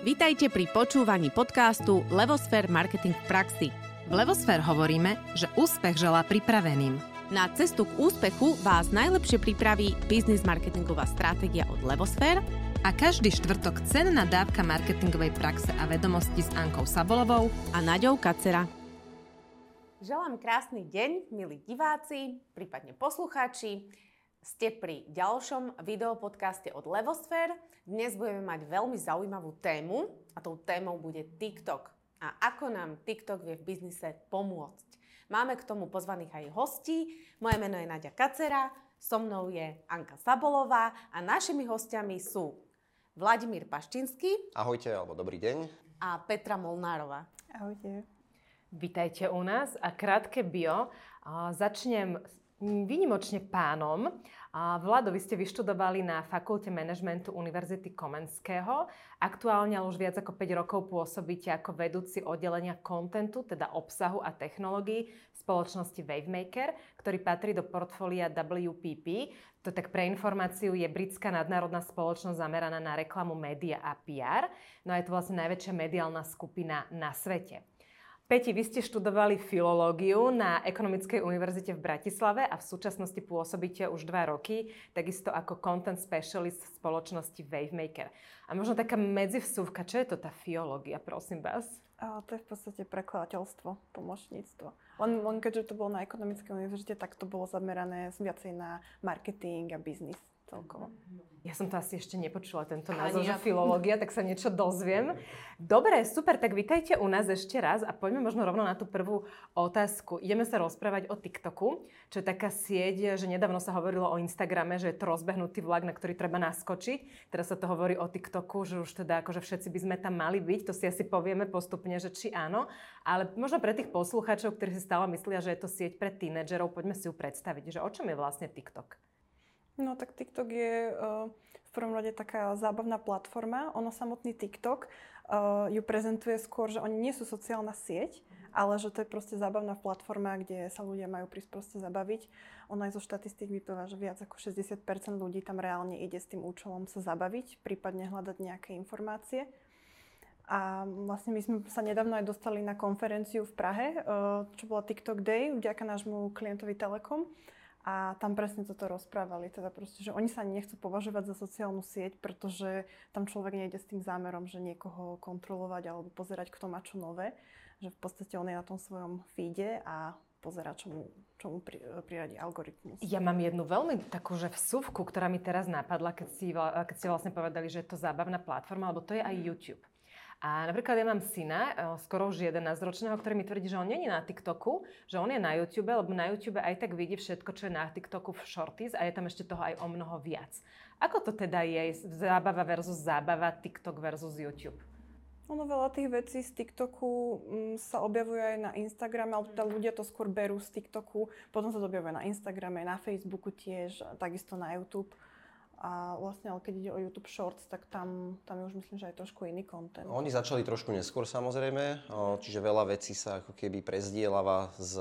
Vítajte pri počúvaní podcastu Levosfér Marketing v praxi. V Levosfér hovoríme, že úspech želá pripraveným. Na cestu k úspechu vás najlepšie pripraví biznis marketingová stratégia od Levosfér a každý štvrtok cenná dávka marketingovej praxe a vedomosti s Ankou Sabolovou a Naďou Kacera. Želám krásny deň, milí diváci, prípadne poslucháči. Ste pri ďalšom videopodcaste od Levosfér. Dnes budeme mať veľmi zaujímavú tému a tou témou bude TikTok. A ako nám TikTok vie v biznise pomôcť. Máme k tomu pozvaných aj hostí. Moje meno je Nadia Kacera, so mnou je Anka Sabolová a našimi hostiami sú Vladimír Paštinský. Ahojte, alebo dobrý deň. A Petra Molnárova. Ahojte. Vítajte u nás a krátke bio. Začnem výnimočne pánom. Vlado, vy ste vyštudovali na Fakulte manažmentu Univerzity Komenského. Aktuálne už viac ako 5 rokov pôsobíte ako vedúci oddelenia kontentu, teda obsahu a technológií spoločnosti Wavemaker, ktorý patrí do portfólia WPP. To tak pre informáciu je britská nadnárodná spoločnosť zameraná na reklamu, média a PR. No a je to vlastne najväčšia mediálna skupina na svete. Peti, vy ste študovali filológiu na Ekonomickej univerzite v Bratislave a v súčasnosti pôsobíte už dva roky, takisto ako content specialist v spoločnosti Wavemaker. A možno taká medzivsúvka, čo je to tá filológia, prosím vás? A to je v podstate prekladateľstvo, pomočníctvo. Len, len keďže to bolo na Ekonomickej univerzite, tak to bolo zamerané viacej na marketing a biznis celkovo. Ja som to asi ešte nepočula, tento názov, že filológia, tak sa niečo dozviem. Dobre, super, tak vítajte u nás ešte raz a poďme možno rovno na tú prvú otázku. Ideme sa rozprávať o TikToku, čo je taká sieť, že nedávno sa hovorilo o Instagrame, že je to rozbehnutý vlak, na ktorý treba naskočiť. Teraz sa to hovorí o TikToku, že už teda akože všetci by sme tam mali byť, to si asi povieme postupne, že či áno. Ale možno pre tých poslucháčov, ktorí si stále myslia, že je to sieť pre tínedžerov, poďme si ju predstaviť, že o čom je vlastne TikTok? No tak TikTok je uh, v prvom rade taká zábavná platforma. Ono samotný TikTok uh, ju prezentuje skôr, že oni nie sú sociálna sieť, ale že to je proste zábavná platforma, kde sa ľudia majú prísť proste zabaviť. Ono aj zo štatistík vyplýva, že viac ako 60% ľudí tam reálne ide s tým účelom sa zabaviť, prípadne hľadať nejaké informácie. A vlastne my sme sa nedávno aj dostali na konferenciu v Prahe, čo bola TikTok Day, vďaka nášmu klientovi Telekom. A tam presne toto rozprávali, teda proste, že oni sa nechcú považovať za sociálnu sieť, pretože tam človek nejde s tým zámerom, že niekoho kontrolovať alebo pozerať, kto má čo nové. Že v podstate on je na tom svojom feede a pozera, čo mu, čo mu pri, priradí algoritmus. Ja mám jednu veľmi takú, že vsuvku, ktorá mi teraz napadla, keď, si, keď ste vlastne povedali, že je to zábavná platforma, alebo to je aj YouTube. A napríklad ja mám syna, e, skoro už 11-ročného, ktorý mi tvrdí, že on není na TikToku, že on je na YouTube, lebo na YouTube aj tak vidí všetko, čo je na TikToku v shorties a je tam ešte toho aj o mnoho viac. Ako to teda je zábava versus zábava, TikTok versus YouTube? Ono veľa tých vecí z TikToku mm, sa objavuje aj na Instagrame, ale teda ľudia to skôr berú z TikToku, potom sa to objavuje na Instagrame, na Facebooku tiež, takisto na YouTube. A vlastne, ale keď ide o YouTube Shorts, tak tam, tam je už myslím, že aj trošku iný kontent. Oni začali trošku neskôr samozrejme, čiže veľa vecí sa ako keby prezdielava z,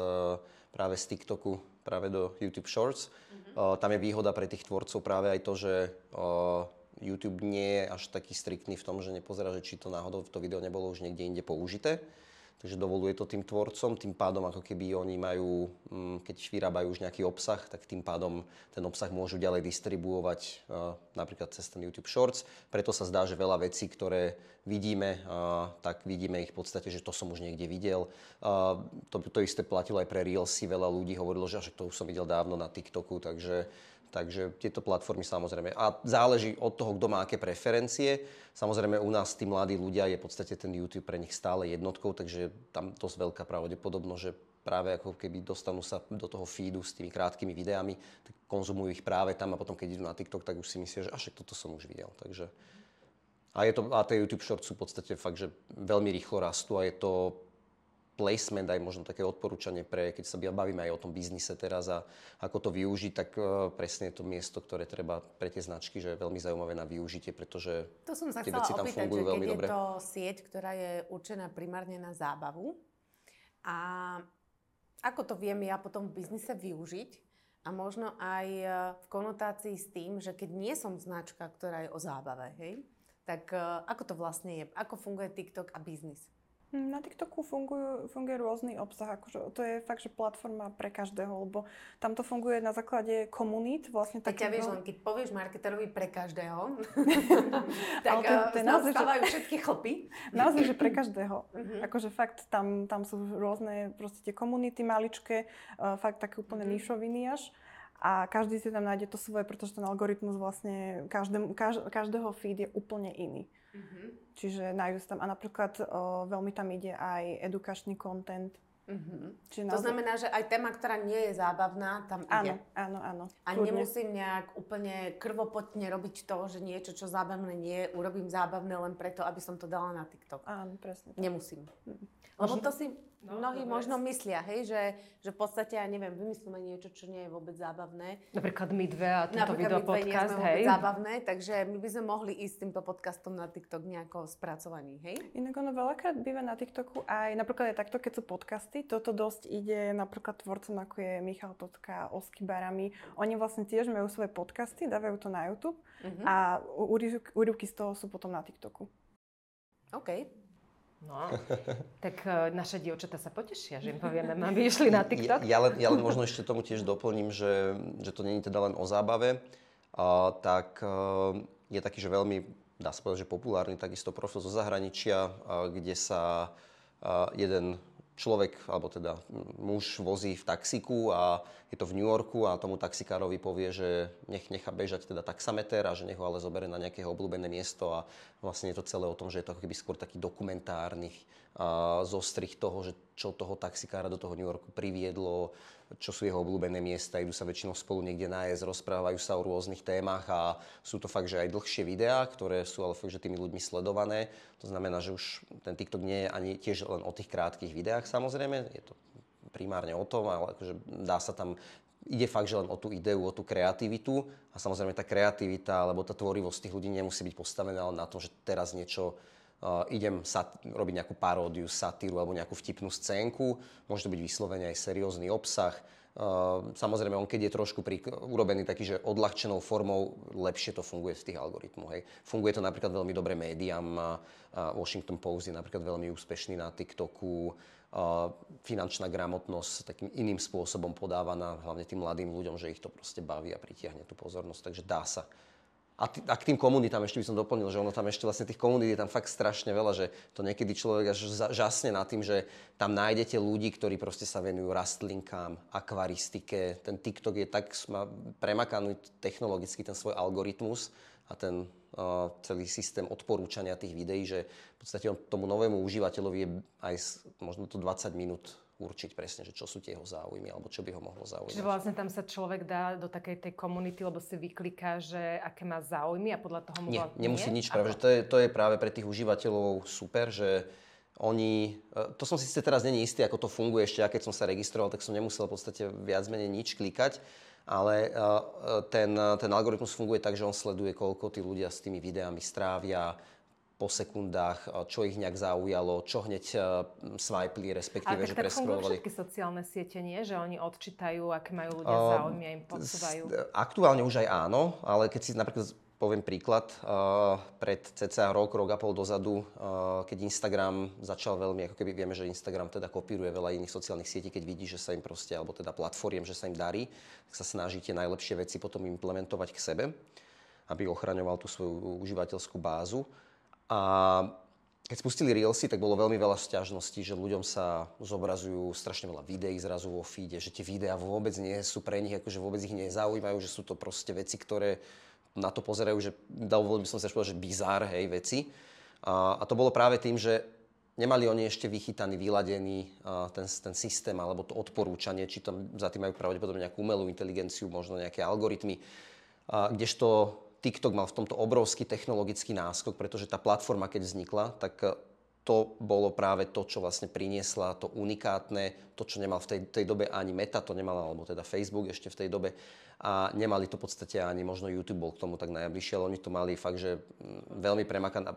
práve z TikToku práve do YouTube Shorts. Mm-hmm. Tam je výhoda pre tých tvorcov práve aj to, že YouTube nie je až taký striktný v tom, že nepozerá, že či to náhodou to video nebolo už niekde inde použité takže dovoluje to tým tvorcom, tým pádom ako keby oni majú, mm, keď vyrábajú už nejaký obsah, tak tým pádom ten obsah môžu ďalej distribuovať napríklad cez ten YouTube Shorts. Preto sa zdá, že veľa vecí, ktoré vidíme, tak vidíme ich v podstate, že to som už niekde videl. To, to isté platilo aj pre Reelsy, veľa ľudí hovorilo, že to už som videl dávno na TikToku, takže Takže tieto platformy samozrejme. A záleží od toho, kto má aké preferencie. Samozrejme u nás tí mladí ľudia je v podstate ten YouTube pre nich stále jednotkou, takže tam dosť veľká pravdepodobnosť, že práve ako keby dostanú sa do toho feedu s tými krátkými videami, tak konzumujú ich práve tam a potom keď idú na TikTok, tak už si myslia, že až toto som už videl. Takže... A, je to, a tie YouTube Shorts sú v podstate fakt, že veľmi rýchlo rastú a je to placement, aj možno také odporúčanie pre, keď sa bavíme aj o tom biznise teraz a ako to využiť, tak uh, presne je to miesto, ktoré treba pre tie značky, že je veľmi zaujímavé na využitie, pretože to som sa tie veci tam opýtať, fungujú veľmi dobre. je to sieť, ktorá je určená primárne na zábavu a ako to viem ja potom v biznise využiť a možno aj e, v konotácii s tým, že keď nie som značka, ktorá je o zábave, hej, tak e, ako to vlastne je? Ako funguje TikTok a biznis? Na TikToku fungujú, funguje rôzny obsah, akože to je fakt, že platforma pre každého, lebo tam to funguje na základe komunít. Vlastne tak ťa vieš, len keď povieš marketerovi pre každého, tak to, to je naozaj, že... všetky chlpy. Naozaj, že pre každého. Uh-huh. Akože fakt, tam, tam sú rôzne proste tie komunity maličké, uh, fakt také úplne uh-huh. nišoviny až a každý si tam nájde to svoje, pretože ten algoritmus vlastne každému, každého feed je úplne iný. Mm-hmm. Čiže nájdu sa tam, a napríklad o, veľmi tam ide aj edukačný content. Mm-hmm. Čiže to naozaj... znamená, že aj téma, ktorá nie je zábavná, tam áno, ide. Áno, áno. A Kľudne. nemusím nejak úplne krvopotne robiť to, že niečo, čo zábavné nie je, urobím zábavné len preto, aby som to dala na TikTok. Áno, presne. Tak. Nemusím. Mm. Lebo to si No, Mnohí dobre. možno myslia, hej, že, že v podstate, ja neviem, vymyslíme niečo, čo nie je vôbec zábavné. Napríklad my dve a tento video podcast, hej. zábavné, takže my by sme mohli ísť týmto podcastom na TikTok nejako spracovaný, hej? Inak ono veľakrát býva na TikToku aj, napríklad aj takto, keď sú podcasty, toto dosť ide napríklad tvorcom, ako je Michal Totka, Osky Barami. Oni vlastne tiež majú svoje podcasty, dávajú to na YouTube uh-huh. a úryvky z toho sú potom na TikToku. OK. No, tak uh, naše dievčatá sa potešia, že im povieme, aby išli na TikTok. Ja, ja, len, ja len možno ešte tomu tiež doplním, že, že to není teda len o zábave. Uh, tak uh, je taký, že veľmi, dá sa povedať, že populárny takisto profil zo zahraničia, uh, kde sa uh, jeden človek, alebo teda muž vozí v taxiku a je to v New Yorku a tomu taxikárovi povie, že nech nechá bežať teda taxameter a že nech ho ale zoberie na nejaké obľúbené miesto a vlastne je to celé o tom, že je to ako keby skôr taký dokumentárny zostrih toho, že čo toho taxikára do toho New Yorku priviedlo, čo sú jeho obľúbené miesta, idú sa väčšinou spolu niekde nájsť, rozprávajú sa o rôznych témach a sú to fakt, že aj dlhšie videá, ktoré sú ale fakt, že tými ľuďmi sledované. To znamená, že už ten TikTok nie je ani tiež len o tých krátkých videách samozrejme, je to primárne o tom, ale akože dá sa tam ide fakt, že len o tú ideu, o tú kreativitu a samozrejme tá kreativita alebo tá tvorivosť tých ľudí nemusí byť postavená len na tom, že teraz niečo uh, idem sat- robiť nejakú paródiu, satíru alebo nejakú vtipnú scénku. Môže to byť vyslovene aj seriózny obsah. Uh, samozrejme, on keď je trošku pri, urobený taký, že odľahčenou formou, lepšie to funguje v tých algoritmoch. Hej. Funguje to napríklad veľmi dobre médiám. Uh, Washington Post je napríklad veľmi úspešný na TikToku. Uh, finančná gramotnosť takým iným spôsobom podávaná hlavne tým mladým ľuďom, že ich to proste baví a pritiahne tú pozornosť. Takže dá sa a, t- a k tým komunitám ešte by som doplnil, že ono tam ešte vlastne tých komunít je tam fakt strašne veľa, že to niekedy človek až žasne nad tým, že tam nájdete ľudí, ktorí proste sa venujú rastlinkám, akvaristike. Ten TikTok je tak premakaný technologicky ten svoj algoritmus a ten uh, celý systém odporúčania tých videí, že v podstate on tomu novému užívateľovi je aj možno to 20 minút určiť presne, že čo sú tie jeho záujmy alebo čo by ho mohlo zaujímať. Čiže vlastne tam sa človek dá do takej tej komunity, lebo si vykliká, že aké má záujmy a podľa toho mu Nie, nemusí nič, práve, že to je, to je práve pre tých užívateľov super, že oni, e, to som si sice teraz není istý, ako to funguje ešte, ja keď som sa registroval, tak som nemusel v podstate viac menej nič klikať, ale e, e, ten, ten algoritmus funguje tak, že on sleduje, koľko tí ľudia s tými videami strávia, po sekundách, čo ich nejak zaujalo, čo hneď swipeli, respektíve, Ale že preskrolovali. všetky sociálne siete, nie? Že oni odčítajú, aké majú ľudia uh, záujmy a im podsúvajú. Aktuálne už aj áno, ale keď si napríklad poviem príklad, uh, pred cca rok, rok a pol dozadu, uh, keď Instagram začal veľmi, ako keby vieme, že Instagram teda kopíruje veľa iných sociálnych sietí, keď vidí, že sa im proste, alebo teda platformiem, že sa im darí, tak sa snaží tie najlepšie veci potom implementovať k sebe, aby ochraňoval tú svoju užívateľskú bázu. A keď spustili Reelsy, tak bolo veľmi veľa sťažností, že ľuďom sa zobrazujú strašne veľa videí zrazu vo feede, že tie videá vôbec nie sú pre nich, akože vôbec ich nezaujímajú, že sú to proste veci, ktoré na to pozerajú, že dal by som sa povedať, že bizár, hej, veci. A, a to bolo práve tým, že nemali oni ešte vychytaný, vyladený a, ten, ten systém alebo to odporúčanie, či tam za tým majú pravdepodobne nejakú umelú inteligenciu, možno nejaké algoritmy, a, kdežto TikTok mal v tomto obrovský technologický náskok, pretože tá platforma, keď vznikla, tak e, to bolo práve to, čo vlastne priniesla to unikátne, to, čo nemal v tej, tej dobe ani Meta, to nemal, alebo teda Facebook ešte v tej dobe. A nemali to v podstate ani možno YouTube bol k tomu tak najbližšie, ale oni to mali fakt, že mm, veľmi premakané.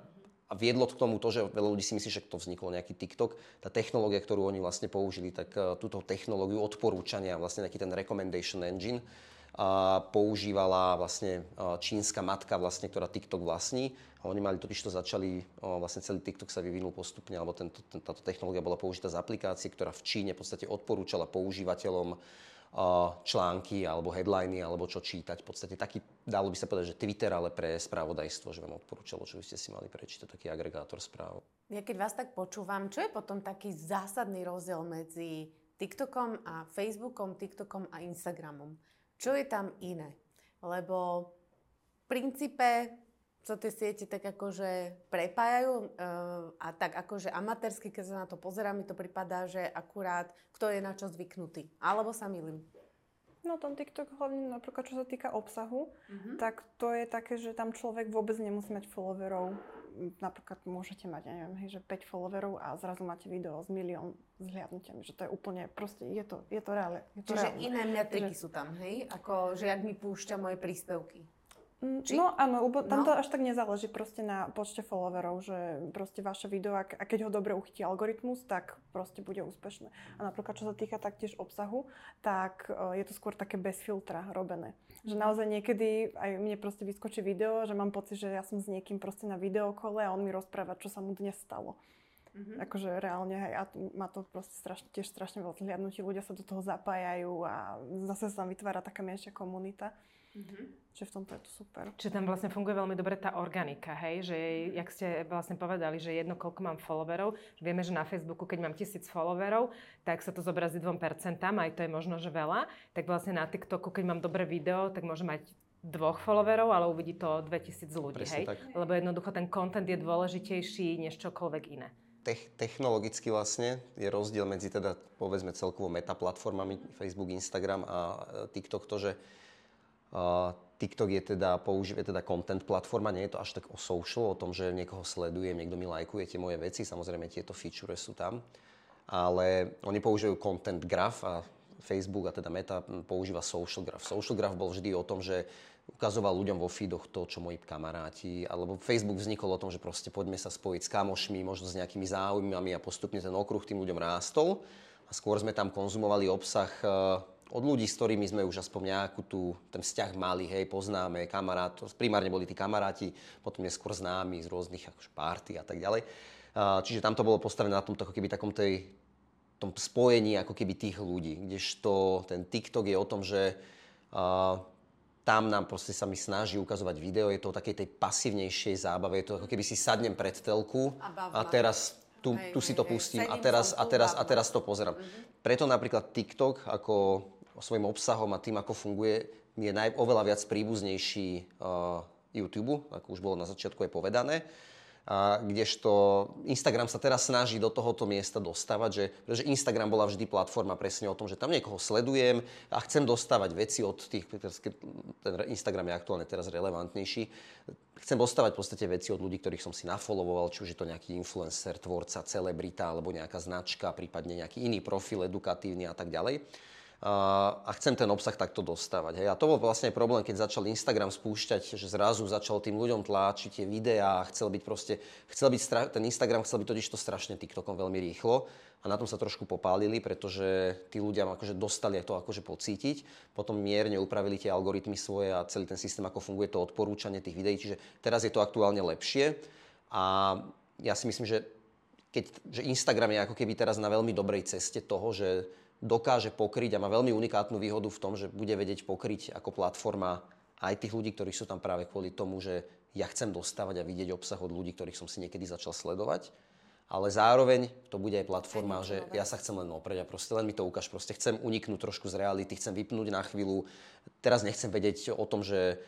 A viedlo k tomu to, že veľa ľudí si myslí, že to vzniklo nejaký TikTok. Tá technológia, ktorú oni vlastne použili, tak uh, túto technológiu odporúčania, vlastne nejaký ten recommendation engine, používala vlastne čínska matka, vlastne, ktorá TikTok vlastní. A oni mali totiž to začali, vlastne celý TikTok sa vyvinul postupne, alebo tento, táto technológia bola použitá z aplikácie, ktorá v Číne v podstate odporúčala používateľom články alebo headliny alebo čo čítať. V podstate taký, dalo by sa povedať, že Twitter, ale pre spravodajstvo, že vám odporúčalo, čo by ste si mali prečítať, taký agregátor správ. Ja keď vás tak počúvam, čo je potom taký zásadný rozdiel medzi TikTokom a Facebookom, TikTokom a Instagramom? Čo je tam iné? Lebo v princípe sa tie siete tak akože prepájajú uh, a tak akože amatérsky, keď sa na to pozerám, mi to pripadá, že akurát kto je na čo zvyknutý. Alebo sa milím. No ten TikTok hlavne napríklad čo sa týka obsahu, mm-hmm. tak to je také, že tam človek vôbec nemusí mať followerov. Napríklad môžete mať, ja neviem, hej, že 5 followerov a zrazu máte video s milión zhliadnutiami, že to je úplne, proste je to, je to reálne. Je to Čiže reálne. iné metriky že... sú tam, hej? Ako, že jak mi púšťa moje príspevky. Mm, Či? No áno, tam no. to až tak nezáleží proste na počte followerov, že proste vaše video, a keď ho dobre uchytí algoritmus, tak proste bude úspešné. A napríklad, čo sa týka taktiež obsahu, tak uh, je to skôr také bez filtra robené. Že naozaj niekedy aj mne proste vyskočí video, že mám pocit, že ja som s niekým proste na videokole a on mi rozpráva, čo sa mu dnes stalo. Mm-hmm. Akože reálne, hej, a má to proste strašne, tiež strašne veľa zhliadnutí, ľudia sa do toho zapájajú a zase sa tam vytvára taká menšia komunita. Mm-hmm. Čiže v tomto je to super. Čiže tam vlastne funguje veľmi dobre tá organika, hej? Že, mm-hmm. jak ste vlastne povedali, že jedno, koľko mám followerov. Že vieme, že na Facebooku, keď mám tisíc followerov, tak sa to zobrazí 2%, aj to je možno, že veľa. Tak vlastne na TikToku, keď mám dobré video, tak môžem mať dvoch followerov, ale uvidí to 2000 ľudí, Presne hej? Tak. Lebo jednoducho ten content je dôležitejší než čokoľvek iné. Te- technologicky vlastne je rozdiel medzi teda povedzme celkovo metaplatformami Facebook, Instagram a e, TikTok to, že TikTok je teda, používa teda content platforma, nie je to až tak o social, o tom, že niekoho sledujem, niekto mi lajkuje tie moje veci, samozrejme tieto feature sú tam, ale oni používajú content graph a Facebook a teda Meta používa social graph. Social graph bol vždy o tom, že ukazoval ľuďom vo feedoch to, čo moji kamaráti, alebo Facebook vznikol o tom, že proste poďme sa spojiť s kamošmi, možno s nejakými záujmami a postupne ten okruh tým ľuďom rástol a skôr sme tam konzumovali obsah od ľudí, s ktorými sme už aspoň nejakú tú, ten vzťah mali, hej, poznáme, kamarát, primárne boli tí kamaráti, potom neskôr známi z rôznych akože party a tak ďalej. Čiže tam to bolo postavené na tomto ako keby takom tej, tom spojení ako keby tých ľudí, kdežto ten TikTok je o tom, že uh, tam nám proste sa mi snaží ukazovať video, je to o takej tej pasívnejšej zábave, je to ako keby si sadnem pred telku a, a teraz tu, hej, tu si to pustím a teraz, a, teraz, a teraz to pozerám. Mm-hmm. Preto napríklad TikTok ako svojim obsahom a tým, ako funguje, je naj, oveľa viac príbuznejší uh, YouTube, ako už bolo na začiatku aj povedané. A kdežto Instagram sa teraz snaží do tohoto miesta dostávať, že, pretože Instagram bola vždy platforma presne o tom, že tam niekoho sledujem a chcem dostávať veci od tých, ten Instagram je aktuálne teraz relevantnejší, chcem dostávať v podstate veci od ľudí, ktorých som si nafollowoval, či už je to nejaký influencer, tvorca, celebrita alebo nejaká značka, prípadne nejaký iný profil edukatívny a tak ďalej a chcem ten obsah takto dostávať. Hej. A to bol vlastne problém, keď začal Instagram spúšťať, že zrazu začal tým ľuďom tlačiť tie videá, chcel byť proste, chcel byť, ten Instagram chcel byť totiž to strašne TikTokom veľmi rýchlo a na tom sa trošku popálili, pretože tí ľudia akože dostali to akože pocítiť, potom mierne upravili tie algoritmy svoje a celý ten systém, ako funguje to odporúčanie tých videí, čiže teraz je to aktuálne lepšie a ja si myslím, že keď, že Instagram je ako keby teraz na veľmi dobrej ceste toho, že dokáže pokryť a má veľmi unikátnu výhodu v tom, že bude vedieť pokryť ako platforma aj tých ľudí, ktorí sú tam práve kvôli tomu, že ja chcem dostávať a vidieť obsah od ľudí, ktorých som si niekedy začal sledovať. Ale zároveň to bude aj platforma, že ja sa chcem len oprieť a proste len mi to ukáž. Proste chcem uniknúť trošku z reality, chcem vypnúť na chvíľu. Teraz nechcem vedieť o tom, že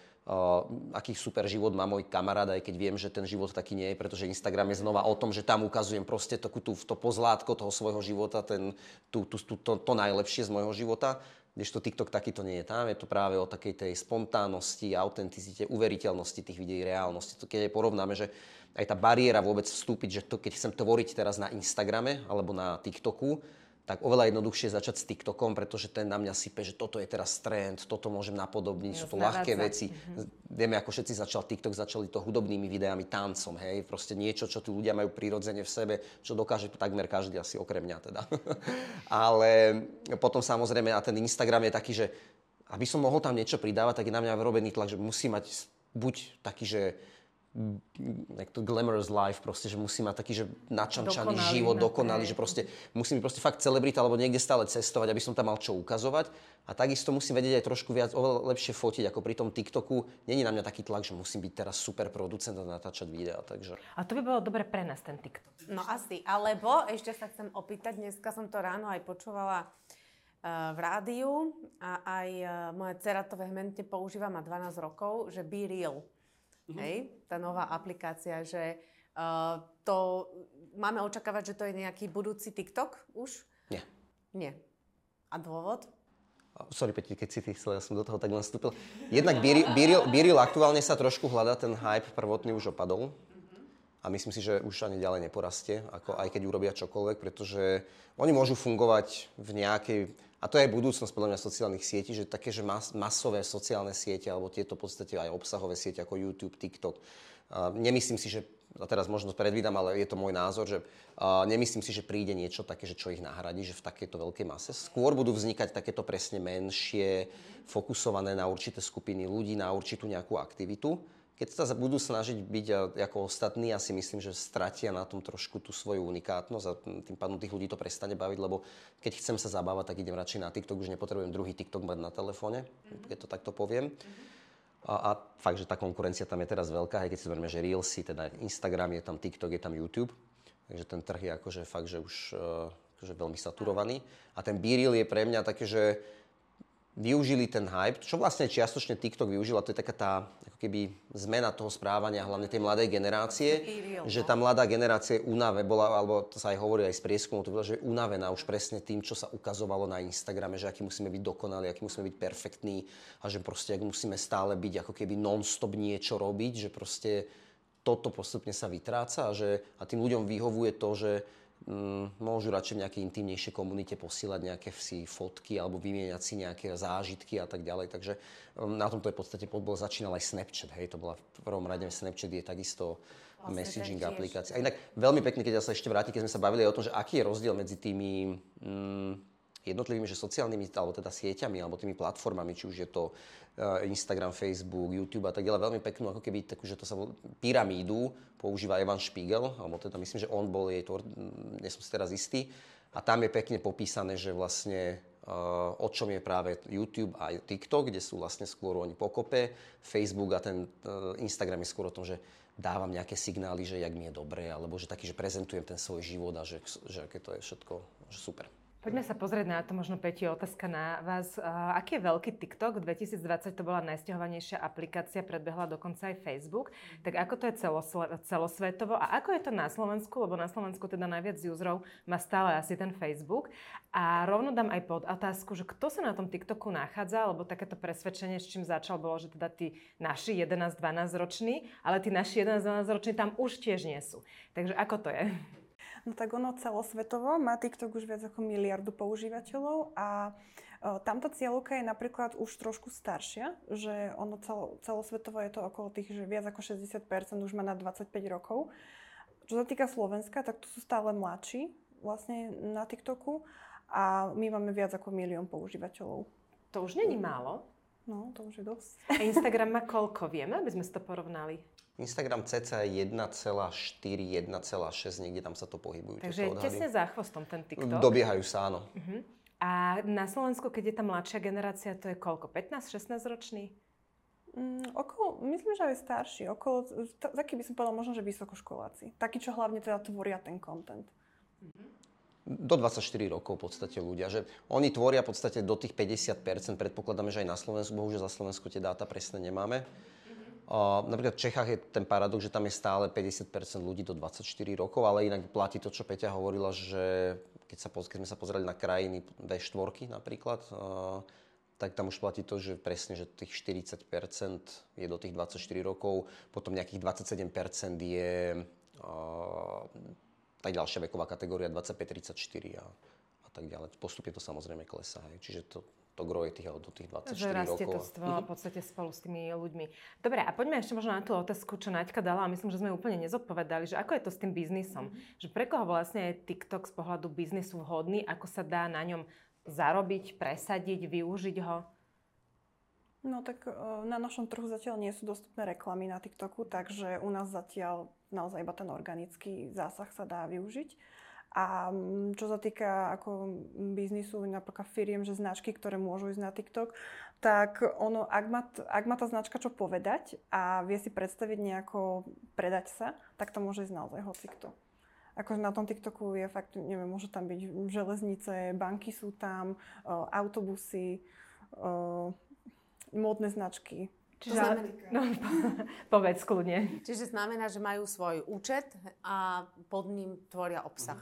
aký super život má môj kamarát, aj keď viem, že ten život taký nie je, pretože Instagram je znova o tom, že tam ukazujem proste to, to, to pozlátko toho svojho života, ten, tú, tú, tú, to, to najlepšie z môjho života. Kdežto TikTok takýto nie je tam, je to práve o takej tej spontánnosti, autenticite, uveriteľnosti tých videí, reálnosti. To keď porovnáme, že aj tá bariéra vôbec vstúpiť, že to, keď chcem tvoriť teraz na Instagrame alebo na TikToku, tak oveľa jednoduchšie začať s TikTokom, pretože ten na mňa sype, že toto je teraz trend, toto môžem napodobniť, sú to ľahké veci. Mm-hmm. Vieme, ako všetci začal TikTok, začali to hudobnými videami, tancom, hej, proste niečo, čo tí ľudia majú prirodzene v sebe, čo dokáže takmer každý asi okrem mňa teda. Ale potom samozrejme a ten Instagram je taký, že aby som mohol tam niečo pridávať, tak je na mňa vyrobený tlak, že musí mať buď taký, že jak to glamorous life, proste, že musí mať taký, že načančaný dokonalý, život, dokonalý, že proste musí byť proste fakt celebrita, alebo niekde stále cestovať, aby som tam mal čo ukazovať. A takisto musím vedieť aj trošku viac, oveľa lepšie fotiť, ako pri tom TikToku. Není na mňa taký tlak, že musím byť teraz super producent a natáčať videá, takže... A to by bolo dobre pre nás, ten TikTok. No asi, alebo ešte sa chcem opýtať, dneska som to ráno aj počúvala uh, v rádiu a aj uh, moja dcera to vehementne používa, má 12 rokov, že be real. Mm-hmm. Hej, tá nová aplikácia, že uh, to máme očakávať, že to je nejaký budúci TikTok už? Nie. Nie. A dôvod? Sorry, Peti, keď si ty chcel, ja som do toho tak nastúpil. Jednak Biril, Biril aktuálne sa trošku hľadá, ten hype prvotný už opadol. A myslím si, že už ani ďalej neporastie, ako aj keď urobia čokoľvek, pretože oni môžu fungovať v nejakej a to je budúcnosť podľa mňa sociálnych sietí, že také, že mas, masové sociálne siete, alebo tieto v podstate aj obsahové siete ako YouTube, TikTok. Uh, nemyslím si, že, a teraz možno predvídam, ale je to môj názor, že uh, nemyslím si, že príde niečo také, že čo ich nahradí, že v takejto veľkej mase. Skôr budú vznikať takéto presne menšie, fokusované na určité skupiny ľudí, na určitú nejakú aktivitu keď sa budú snažiť byť ako ostatní, ja si myslím, že stratia na tom trošku tú svoju unikátnosť a tým pádom tých ľudí to prestane baviť, lebo keď chcem sa zabávať, tak idem radšej na TikTok, už nepotrebujem druhý TikTok mať na telefóne, mm-hmm. keď to takto poviem. Mm-hmm. A, a fakt, že tá konkurencia tam je teraz veľká, aj keď si zoberieme, že Reelsy, teda Instagram, je tam TikTok, je tam YouTube. Takže ten trh je akože fakt, že už uh, akože veľmi saturovaný. A ten B-Reel je pre mňa také, že využili ten hype, čo vlastne čiastočne TikTok využil, a to je taká tá ako keby zmena toho správania, hlavne tej mladej generácie, že tá mladá generácia je bola, alebo to sa aj hovorí aj z prieskumu, to bola, že je unavená už presne tým, čo sa ukazovalo na Instagrame, že aký musíme byť dokonalí, aký musíme byť perfektní a že proste ak musíme stále byť ako keby non-stop niečo robiť, že proste toto postupne sa vytráca a, že, a tým ľuďom vyhovuje to, že môžu radšej v nejakej intimnejšej komunite posielať nejaké si fotky alebo vymieňať si nejaké zážitky a tak ďalej. Takže um, na tomto je v podstate podbol začínal aj Snapchat. Hej, to bola v prvom rade Snapchat je takisto vlastne messaging aplikácia. A inak veľmi pekne, keď ja sa ešte vrátim, keď sme sa bavili o tom, že aký je rozdiel medzi tými mm, jednotlivými že sociálnymi, alebo teda sieťami, alebo tými platformami, či už je to Eh, Instagram, Facebook, YouTube a tak ďalej. Veľmi peknú, ako keby takú, že to sa pyramídu používa Evan Spiegel, alebo teda myslím, že on bol jej tvor, nie som si teraz istý. A tam je pekne popísané, že vlastne uh, o čom je práve YouTube a TikTok, kde sú vlastne skôr oni pokope. Facebook a ten uh, Instagram je skôr o tom, že dávam nejaké signály, že jak mi je dobre, alebo že taký, že prezentujem ten svoj život a že, že aké to je všetko že super. Poďme sa pozrieť na to, možno Peti, otázka na vás. Aký je veľký TikTok? V 2020 to bola najstiahovanejšia aplikácia, predbehla dokonca aj Facebook. Tak ako to je celosvetovo a ako je to na Slovensku? Lebo na Slovensku teda najviac userov má stále asi ten Facebook. A rovno dám aj pod otázku, že kto sa na tom TikToku nachádza, lebo takéto presvedčenie, s čím začal, bolo, že teda tí naši 11-12 roční, ale tí naši 11-12 roční tam už tiež nie sú. Takže ako to je? No tak ono celosvetovo má TikTok už viac ako miliardu používateľov a o, tamto cieľovka je napríklad už trošku staršia, že ono celo, celosvetovo je to okolo tých, že viac ako 60% už má na 25 rokov. Čo sa týka Slovenska, tak tu sú stále mladší vlastne na TikToku a my máme viac ako milión používateľov. To už není málo. No, to už je dosť. A Instagram má koľko? Vieme, aby sme si to porovnali? Instagram cca 1,4, 1,6, niekde tam sa to pohybujú. Takže je tesne za chvostom ten TikTok. Dobiehajú sa, áno. Uh-huh. A na Slovensku, keď je tá mladšia generácia, to je koľko? 15-16 ročný? Mm, okolo, myslím, že aj starší. Okolo, taký by som povedal možno, že vysokoškoláci. Takí, čo hlavne teda tvoria ten content. Uh-huh do 24 rokov v podstate ľudia, že oni tvoria v podstate do tých 50%, predpokladáme, že aj na Slovensku, bohužiaľ za Slovensku tie dáta presne nemáme. Napríklad v Čechách je ten paradox, že tam je stále 50% ľudí do 24 rokov, ale inak platí to, čo Peťa hovorila, že keď, sa, keď sme sa pozreli na krajiny V4 napríklad, tak tam už platí to, že presne, že tých 40% je do tých 24 rokov, potom nejakých 27% je uh, tá ďalšia veková kategória 25-34 a, a tak ďalej. Postupne to samozrejme klesá, čiže to, to groje tých, do tých 24 že rastie rokov. to v podstate spolu s tými ľuďmi. Dobre, a poďme ešte možno na tú otázku, čo Naďka dala a myslím, že sme úplne nezodpovedali, že ako je to s tým biznisom? Mm-hmm. Že pre koho vlastne je TikTok z pohľadu biznisu vhodný, ako sa dá na ňom zarobiť, presadiť, využiť ho? No tak na našom trhu zatiaľ nie sú dostupné reklamy na TikToku, takže u nás zatiaľ naozaj iba ten organický zásah sa dá využiť. A mm, čo sa týka ako biznisu, napríklad firiem, že značky, ktoré môžu ísť na TikTok, tak ono, ak má, ak má tá značka čo povedať a vie si predstaviť nejako predať sa, tak to môže ísť naozaj hocikto. Akože na tom TikToku je fakt, neviem, môže tam byť železnice, banky sú tam, autobusy, módne značky. Čiže, znamená, no, povedz kľudne. Čiže znamená, že majú svoj účet a pod ním tvoria obsah.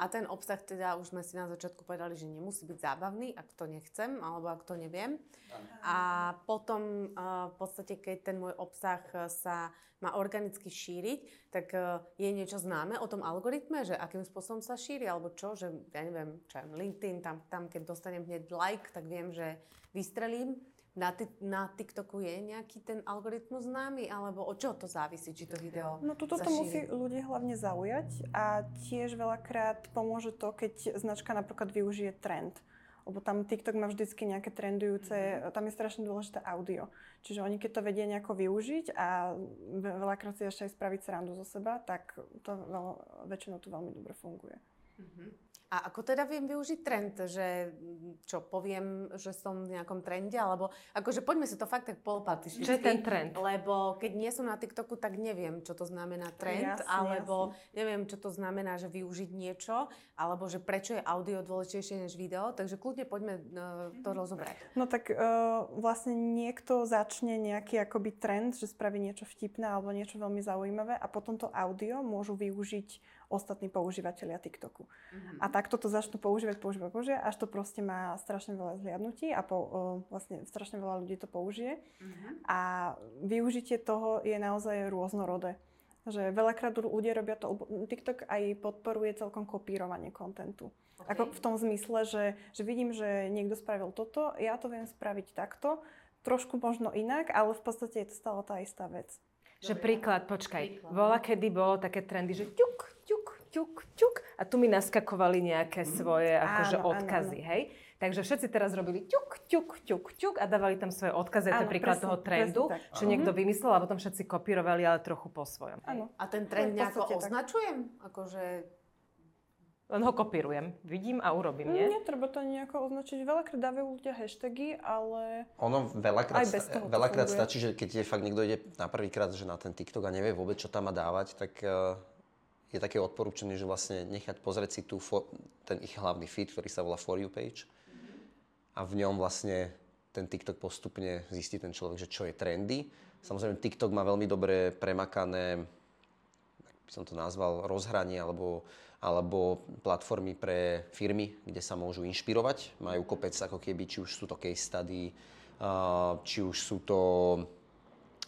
A ten obsah teda, už sme si na začiatku povedali, že nemusí byť zábavný, ak to nechcem, alebo ak to neviem. A potom v podstate, keď ten môj obsah sa má organicky šíriť, tak je niečo známe o tom algoritme, že akým spôsobom sa šíri, alebo čo, že ja neviem, čo LinkedIn, tam, tam keď dostanem hneď like, tak viem, že vystrelím na, na TikToku je nejaký ten algoritmus známy, alebo o čo to závisí, či to video No toto to musí ľudí hlavne zaujať a tiež veľakrát pomôže to, keď značka napríklad využije trend. Lebo tam TikTok má vždycky nejaké trendujúce, mm-hmm. tam je strašne dôležité audio. Čiže oni keď to vedia nejako využiť a veľakrát si ešte aj spraviť srandu zo seba, tak to veľ, väčšinou tu veľmi dobre funguje. Mm-hmm. A ako teda viem využiť trend, že čo poviem, že som v nejakom trende, alebo akože poďme si to fakt tak polopatisticky. Čo je ten trend? Lebo keď nie som na TikToku, tak neviem, čo to znamená trend, jasne, alebo jasne. neviem, čo to znamená, že využiť niečo, alebo že prečo je audio dôležitejšie než video, takže kľudne poďme uh, to mhm. rozobrať. No tak uh, vlastne niekto začne nejaký akoby trend, že spraví niečo vtipné alebo niečo veľmi zaujímavé a potom to audio môžu využiť ostatní používateľia TikToku. Mm-hmm. A takto to začnú používať, používať, používať, až to proste má strašne veľa zliadnutí a po, o, vlastne strašne veľa ľudí to použije. Mm-hmm. A využitie toho je naozaj rôznorodé. Že veľakrát ľudia robia to, TikTok aj podporuje celkom kopírovanie kontentu. Okay. Ako v tom zmysle, že, že vidím, že niekto spravil toto, ja to viem spraviť takto, trošku možno inak, ale v podstate je to stále tá istá vec. Že príklad, počkaj, príklad. vola kedy bolo také trendy, že ťuk, ťuk, ťuk, a tu mi naskakovali nejaké svoje akože áno, odkazy, áno, áno. hej? Takže všetci teraz robili ťuk, ťuk, ťuk, ťuk a dávali tam svoje odkazy, to príklad presne, toho trendu, že niekto vymyslel a potom všetci kopírovali, ale trochu po svojom. Áno. A ten trend nejako označujem? Akože len ho kopírujem. Vidím a urobím, nie? Netreba to nejako označiť. Veľakrát dávajú ľudia hashtagy, ale... Ono veľakrát, aj bez toho veľakrát stačí, že keď je fakt niekto ide na prvýkrát, že na ten TikTok a nevie vôbec, čo tam má dávať, tak uh, je také odporúčanie, že vlastne nechať pozrieť si tu for, ten ich hlavný feed, ktorý sa volá For You page. A v ňom vlastne ten TikTok postupne zistí ten človek, že čo je trendy. Samozrejme, TikTok má veľmi dobre premakané, by som to nazval, rozhranie alebo alebo platformy pre firmy, kde sa môžu inšpirovať. Majú kopec ako keby, či už sú to case study, či už sú to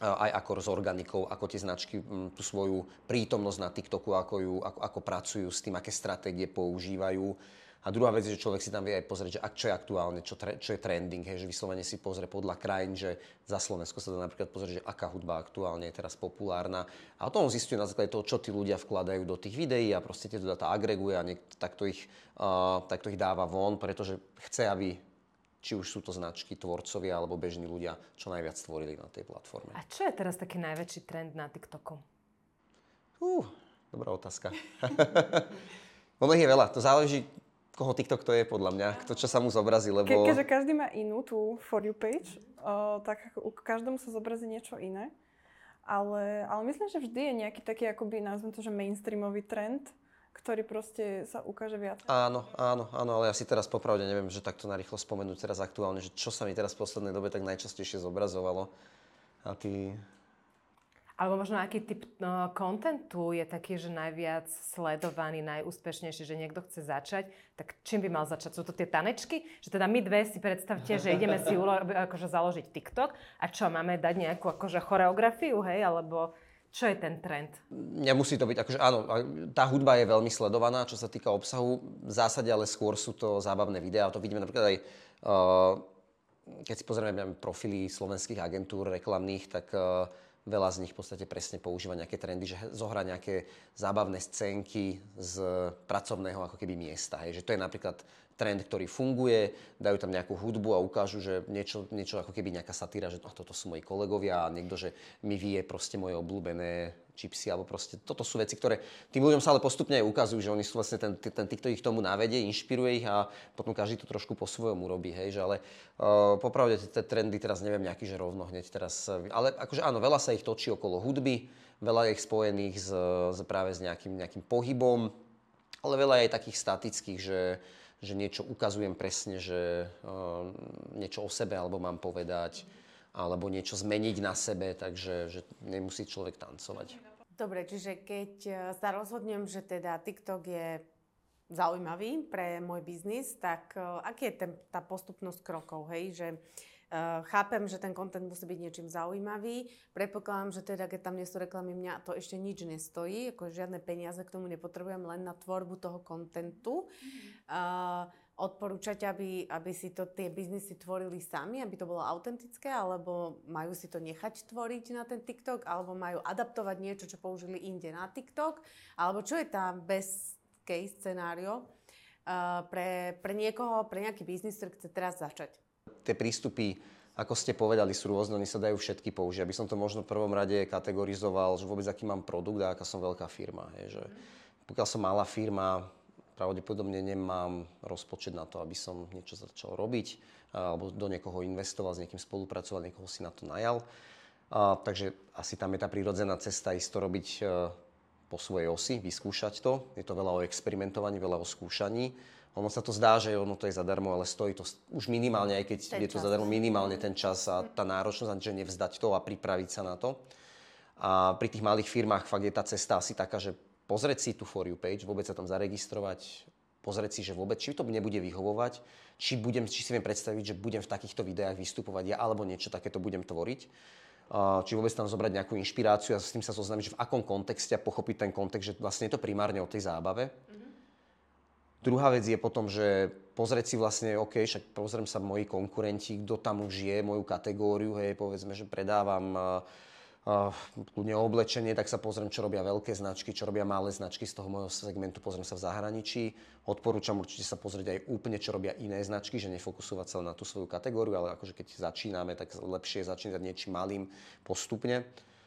aj ako s organikou, ako tie značky tú svoju prítomnosť na TikToku, ako, ju, ako, ako pracujú s tým, aké stratégie používajú a druhá vec je, že človek si tam vie aj pozrieť, že ak, čo je aktuálne, čo, tre, čo je trending, hej, že vyslovene si pozrie podľa krajín, že za Slovensko sa dá napríklad pozrieť, že aká hudba aktuálne je teraz populárna. A o tom zistuje na základe toho, čo tí ľudia vkladajú do tých videí a proste tieto data agreguje a niek- takto, ich, uh, takto ich dáva von, pretože chce, aby či už sú to značky, tvorcovia alebo bežní ľudia, čo najviac stvorili na tej platforme. A čo je teraz taký najväčší trend na TikToku? Uh, dobrá otázka. ono je veľa. To záleží, koho TikTok to je podľa mňa, to čo sa mu zobrazí, lebo... Ke, keďže každý má inú tú For You page, uh, tak u každému sa zobrazí niečo iné. Ale, ale myslím, že vždy je nejaký taký, akoby nazvem to, že mainstreamový trend, ktorý proste sa ukáže viac. Áno, áno, áno, ale ja si teraz popravde neviem, že takto narýchlo spomenúť teraz aktuálne, že čo sa mi teraz v poslednej dobe tak najčastejšie zobrazovalo. A ty alebo možno aký typ no, kontentu je taký, že najviac sledovaný, najúspešnejší, že niekto chce začať, tak čím by mal začať? Sú to tie tanečky? Že teda my dve si predstavte, že ideme si ulo- akože založiť TikTok a čo, máme dať nejakú akože choreografiu, hej, alebo čo je ten trend? Nemusí to byť, akože áno, tá hudba je veľmi sledovaná, čo sa týka obsahu. V zásade ale skôr sú to zábavné videá. To vidíme napríklad aj, uh, keď si pozrieme profily slovenských agentúr reklamných, tak uh, veľa z nich v podstate presne používa nejaké trendy, že zohrá nejaké zábavné scénky z pracovného ako keby miesta. Hej. Že to je napríklad trend, ktorý funguje, dajú tam nejakú hudbu a ukážu, že niečo, niečo ako keby nejaká satíra, že oh, toto sú moji kolegovia a niekto, že mi vie proste moje obľúbené čipsy, alebo proste toto sú veci, ktoré tým ľuďom sa ale postupne aj ukazujú, že oni sú vlastne ten, ten TikTok ich tomu návedie, inšpiruje ich a potom každý to trošku po svojom urobí, hej, že ale uh, popravde tie trendy teraz neviem nejaký, že rovno hneď teraz, ale akože áno, veľa sa ich točí okolo hudby, veľa je ich spojených s, s práve s nejakým, nejakým pohybom, ale veľa je aj takých statických, že že niečo ukazujem presne, že uh, niečo o sebe alebo mám povedať, alebo niečo zmeniť na sebe, takže že nemusí človek tancovať. Dobre, čiže keď e, sa rozhodnem, že teda TikTok je zaujímavý pre môj biznis, tak uh, aký je ten, tá postupnosť krokov, hej, že Uh, chápem, že ten kontent musí byť niečím zaujímavý. Predpokladám, že teda, keď tam nie sú reklamy, mňa to ešte nič nestojí. Ako žiadne peniaze k tomu nepotrebujem, len na tvorbu toho kontentu. Uh, odporúčať, aby, aby si to tie biznisy tvorili sami, aby to bolo autentické, alebo majú si to nechať tvoriť na ten TikTok, alebo majú adaptovať niečo, čo použili inde na TikTok, alebo čo je tá best case scenario uh, pre, pre niekoho, pre nejaký biznis, ktorý chce teraz začať tie prístupy, ako ste povedali, sú rôzne, oni sa dajú všetky použiť. Aby som to možno v prvom rade kategorizoval, že vôbec aký mám produkt a aká som veľká firma. Je, že pokiaľ som malá firma, pravdepodobne nemám rozpočet na to, aby som niečo začal robiť alebo do niekoho investoval, s niekým spolupracoval, niekoho si na to najal. A, takže asi tam je tá prírodzená cesta ísť to robiť e, po svojej osi, vyskúšať to. Je to veľa o experimentovaní, veľa o skúšaní. Ono sa to zdá, že ono to je zadarmo, ale stojí to už minimálne, aj keď ten je to čas. zadarmo, minimálne ten čas a tá náročnosť, že nevzdať to a pripraviť sa na to. A pri tých malých firmách fakt je tá cesta asi taká, že pozrieť si tú For You page, vôbec sa tam zaregistrovať, pozrieť si, že vôbec, či to nebude vyhovovať, či, budem, či si viem predstaviť, že budem v takýchto videách vystupovať ja, alebo niečo takéto budem tvoriť. či vôbec tam zobrať nejakú inšpiráciu a s tým sa zoznámiť, že v akom kontexte a pochopiť ten kontext, že vlastne je to primárne o tej zábave. Mm-hmm Druhá vec je potom, že pozrieť si vlastne, OK, však pozriem sa moji konkurenti, kto tam už je, moju kategóriu, hej, povedzme, že predávam uh, kľudne oblečenie, tak sa pozriem, čo robia veľké značky, čo robia malé značky z toho môjho segmentu, pozriem sa v zahraničí. Odporúčam určite sa pozrieť aj úplne, čo robia iné značky, že nefokusovať sa na tú svoju kategóriu, ale akože keď začíname, tak lepšie je začínať niečím malým postupne.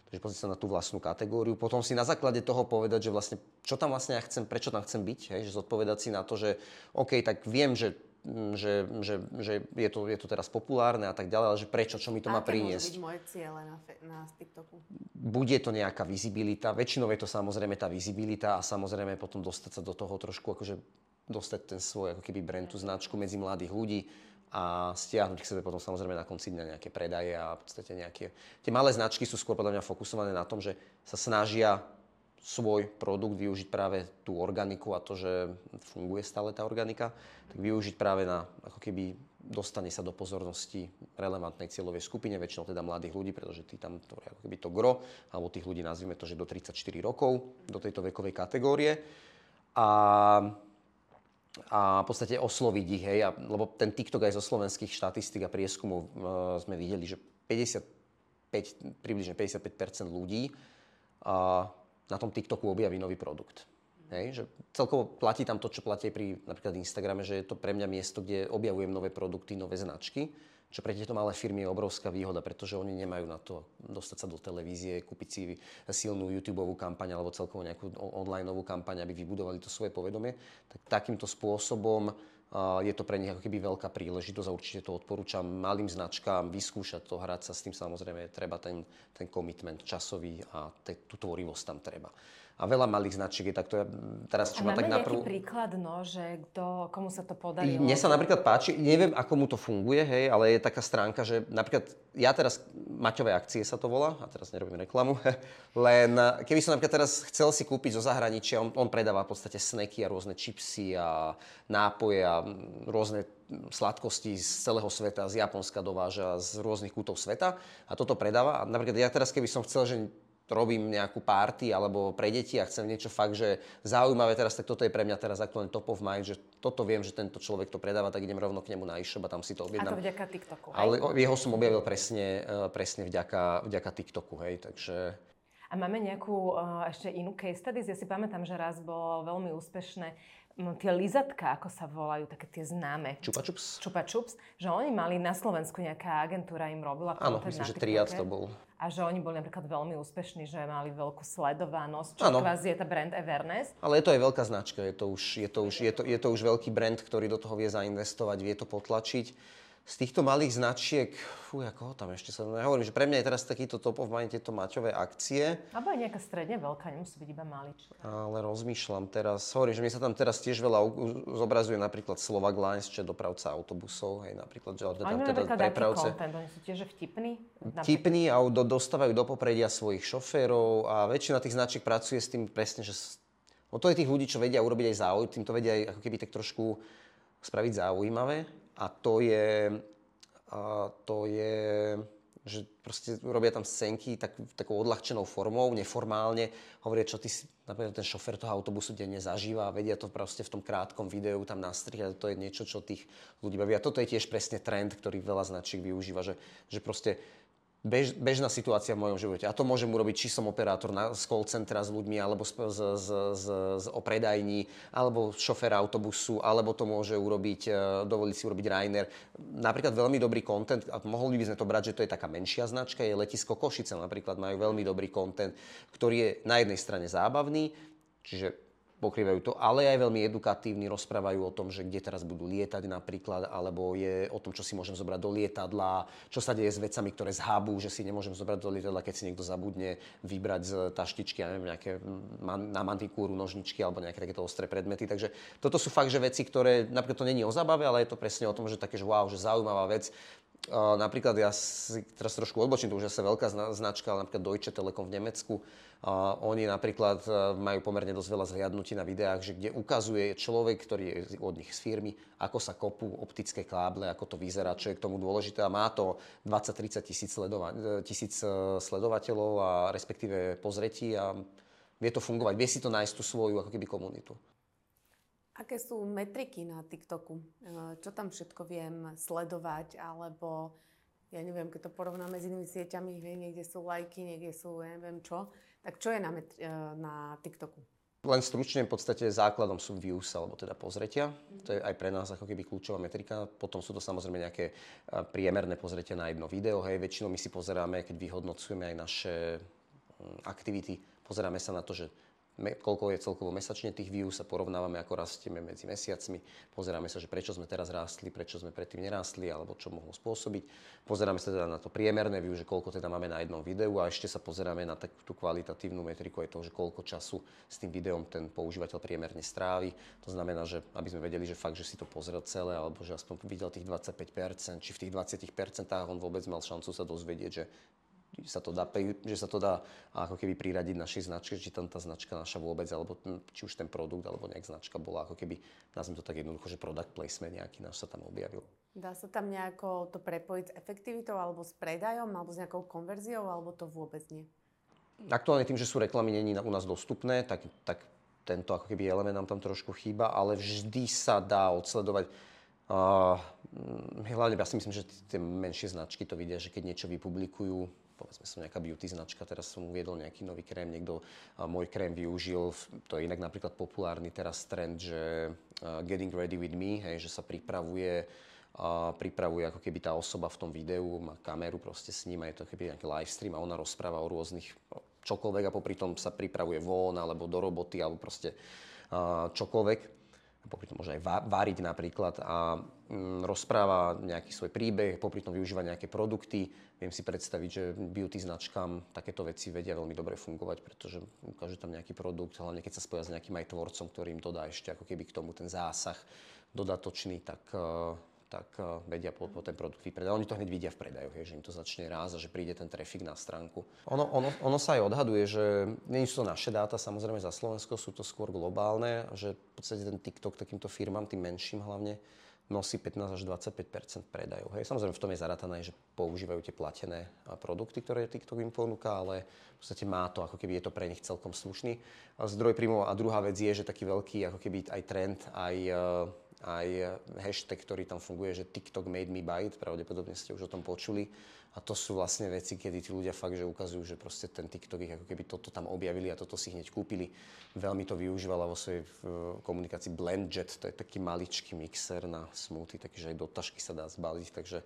Takže pozrieť sa na tú vlastnú kategóriu. Potom si na základe toho povedať, že vlastne, čo tam vlastne ja chcem, prečo tam chcem byť. Hej? Že zodpovedať si na to, že OK, tak viem, že že, že, že je, to, je to teraz populárne a tak ďalej, ale že prečo, čo mi to a má priniesť. byť moje ciele na, na TikToku? Bude to nejaká vizibilita, väčšinou je to samozrejme tá vizibilita a samozrejme potom dostať sa do toho trošku, akože dostať ten svoj ako keby brand, tú značku medzi mladých ľudí a stiahnuť k sebe potom samozrejme na konci dňa nejaké predaje a v podstate nejaké... Tie malé značky sú skôr podľa mňa fokusované na tom, že sa snažia svoj produkt využiť práve tú organiku a to, že funguje stále tá organika, tak využiť práve na ako keby dostane sa do pozornosti relevantnej cieľovej skupine, väčšinou teda mladých ľudí, pretože tí tam to ako keby to gro, alebo tých ľudí nazvime to, že do 34 rokov, do tejto vekovej kategórie. A a v podstate osloviť ich, hej, a, lebo ten TikTok aj zo slovenských štatistík a prieskumov e, sme videli, že 55, približne 55% ľudí a, na tom TikToku objaví nový produkt. Hej, že celkovo platí tam to, čo platí pri napríklad Instagrame, že je to pre mňa miesto, kde objavujem nové produkty, nové značky čo pre tieto malé firmy je obrovská výhoda, pretože oni nemajú na to dostať sa do televízie, kúpiť si silnú YouTube kampaň alebo celkovo nejakú online kampaň, aby vybudovali to svoje povedomie. Tak takýmto spôsobom je to pre nich ako keby veľká príležitosť a určite to odporúčam malým značkám vyskúšať to, hrať sa s tým samozrejme treba ten, ten commitment časový a te, tú tvorivosť tam treba a veľa malých značiek je takto. Teraz, čo a ma tak naprv... príklad, no, že kto, komu sa to podarilo? Mne sa napríklad páči, neviem, ako mu to funguje, hej, ale je taká stránka, že napríklad ja teraz, Maťové akcie sa to volá, a teraz nerobím reklamu, len keby som napríklad teraz chcel si kúpiť zo zahraničia, on, on predáva v podstate sneky a rôzne čipsy a nápoje a rôzne sladkosti z celého sveta, z Japonska dováža, z rôznych kútov sveta a toto predáva. A napríklad ja teraz, keby som chcel, že robím nejakú party alebo pre deti a chcem niečo fakt, že zaujímavé teraz, tak toto je pre mňa teraz aktuálne top of mind, že toto viem, že tento človek to predáva, tak idem rovno k nemu na e-shop a tam si to objednám. A to vďaka TikToku, hej? Ale jeho som objavil presne, e, presne vďaka, vďaka TikToku, hej, takže... A máme nejakú uh, ešte inú case studies? Ja si pamätám, že raz bolo veľmi úspešné m, tie lizatka, ako sa volajú, také tie známe. Čupa čups? Čupa čups, že oni mali na Slovensku nejaká agentúra im robila Áno, myslím, že triad TikToke. to bol. A že oni boli napríklad veľmi úspešní, že mali veľkú sledovanosť, čo Áno. kvázi je tá brand awareness. Ale je to aj veľká značka, je to, už, je, to už, je, to, je to už veľký brand, ktorý do toho vie zainvestovať, vie to potlačiť. Z týchto malých značiek, fú, ako ho tam ešte sa... Ja hovorím, že pre mňa je teraz takýto top of mind tieto maťové akcie, Alebo aj nejaká stredne veľká, nemusí byť iba maličká. ale rozmýšľam teraz, hovorím, že mi sa tam teraz tiež veľa zobrazuje napríklad Slovak Lines, čo je dopravca autobusov, hej, napríklad, že Oni tam teda prepravce. content, oni sú tiež vtipní. Napríklad- Tipní a do, dostávajú do popredia svojich šoférov a väčšina tých značiek pracuje s tým presne, že s- no to je tých ľudí, čo vedia urobiť aj záujem, tým to vedia aj ako keby tak trošku spraviť zaujímavé a to je, a to je že proste robia tam scénky tak, takou odľahčenou formou, neformálne, hovoria, čo ty napríklad ten šofér toho autobusu denne zažíva a vedia to proste v tom krátkom videu tam nastrihať, to je niečo, čo tých ľudí baví. A toto je tiež presne trend, ktorý veľa značiek využíva, že, že proste bež, bežná situácia v mojom živote. A to môžem urobiť, či som operátor na, z call centra s ľuďmi, alebo z, z, z, z, z o alebo šofér autobusu, alebo to môže urobiť, e, dovoliť si urobiť Rainer. Napríklad veľmi dobrý content, a mohli by sme to brať, že to je taká menšia značka, je Letisko Košice napríklad, majú veľmi dobrý content, ktorý je na jednej strane zábavný, čiže pokrývajú to, ale aj veľmi edukatívni, rozprávajú o tom, že kde teraz budú lietať napríklad, alebo je o tom, čo si môžem zobrať do lietadla, čo sa deje s vecami, ktoré zhábu, že si nemôžem zobrať do lietadla, keď si niekto zabudne vybrať z taštičky, ja neviem, nejaké na mantikúru, nožničky alebo nejaké takéto ostré predmety. Takže toto sú fakt, že veci, ktoré, napríklad to není o zábave, ale je to presne o tom, že také, že wow, že zaujímavá vec. Napríklad ja si teraz trošku odbočím, to už je veľká zna- značka, ale napríklad Deutsche Telekom v Nemecku. Uh, oni napríklad uh, majú pomerne dosť veľa zhliadnutí na videách, že kde ukazuje človek, ktorý je od nich z firmy, ako sa kopú optické káble, ako to vyzerá, čo je k tomu dôležité a má to 20-30 tisíc, sledova- e, tisíc e, sledovateľov a respektíve pozretí a vie to fungovať, vie si to nájsť tú svoju ako keby komunitu. Aké sú metriky na TikToku? E, Čo tam všetko viem sledovať? Alebo, ja neviem, keď to porovnáme s inými sieťami, niekde sú lajky, niekde sú ja neviem čo. Tak čo je na, metri- e, na TikToku? Len stručne, v podstate základom sú views, alebo teda pozretia. To je aj pre nás ako keby kľúčová metrika. Potom sú to samozrejme nejaké a, priemerné pozretia na jedno video. Hej. Väčšinou my si pozeráme, keď vyhodnocujeme aj naše mm, aktivity, pozeráme sa na to, že koľko je celkovo mesačne tých views a porovnávame, ako rastieme medzi mesiacmi. Pozeráme sa, že prečo sme teraz rástli, prečo sme predtým nerástli, alebo čo mohlo spôsobiť. Pozeráme sa teda na to priemerné view, že koľko teda máme na jednom videu a ešte sa pozeráme na takú kvalitatívnu metriku aj toho, že koľko času s tým videom ten používateľ priemerne strávi. To znamená, že aby sme vedeli, že fakt, že si to pozrel celé, alebo že aspoň videl tých 25%, či v tých 20% on vôbec mal šancu sa dozvedieť, že sa to dá, že sa to dá ako keby priradiť našej značke, či tam tá značka naša vôbec, alebo či už ten produkt, alebo nejak značka bola ako keby, nazvem to tak jednoducho, že product placement nejaký náš sa tam objavil. Dá sa tam nejako to prepojiť s efektivitou, alebo s predajom, alebo s nejakou konverziou, alebo to vôbec nie? Aktuálne tým, že sú reklamy není u nás dostupné, tak, tak tento ako keby element nám tam trošku chýba, ale vždy sa dá odsledovať. Uh, hlavne ja si myslím, že tie menšie značky to vidia, že keď niečo vypublikujú, povedzme som nejaká beauty značka, teraz som uviedol nejaký nový krém, niekto uh, môj krém využil, to je inak napríklad populárny teraz trend, že uh, getting ready with me, hej, že sa pripravuje a pripravuje ako keby tá osoba v tom videu, má kameru proste s ním je to keby nejaký live stream a ona rozpráva o rôznych čokoľvek a popri tom sa pripravuje von alebo do roboty alebo proste a, čokoľvek. Popri tom môže aj variť napríklad a rozpráva nejaký svoj príbeh, popri tom využíva nejaké produkty. Viem si predstaviť, že beauty značkám takéto veci vedia veľmi dobre fungovať, pretože ukáže tam nejaký produkt, hlavne keď sa spoja s nejakým aj tvorcom, ktorý im dodá ešte ako keby k tomu ten zásah dodatočný, tak, eh, tak eh, vedia po, po ten produkt vypredať. Oni to hneď vidia v predajoch, je, že im to začne rásť a že príde ten trafik na stránku. Ono, ono, ono sa aj odhaduje, že nie sú to naše dáta, samozrejme za Slovensko, sú to skôr globálne, že v podstate ten TikTok takýmto firmám, tým menším hlavne, nosí 15 až 25 predajov. Hej. Samozrejme v tom je zaratané, že používajú tie platené produkty, ktoré TikTok im ponúka, ale v podstate má to, ako keby je to pre nich celkom slušný zdroj príjmov. A druhá vec je, že taký veľký ako keby aj trend, aj, aj hashtag, ktorý tam funguje, že TikTok made me it, pravdepodobne ste už o tom počuli. A to sú vlastne veci, kedy tí ľudia fakt, že ukazujú, že proste ten TikTok ich ako keby toto tam objavili a toto si hneď kúpili. Veľmi to využívala vo svojej komunikácii BlendJet, to je taký maličký mixer na smoothie, takže aj do tašky sa dá zbaliť, takže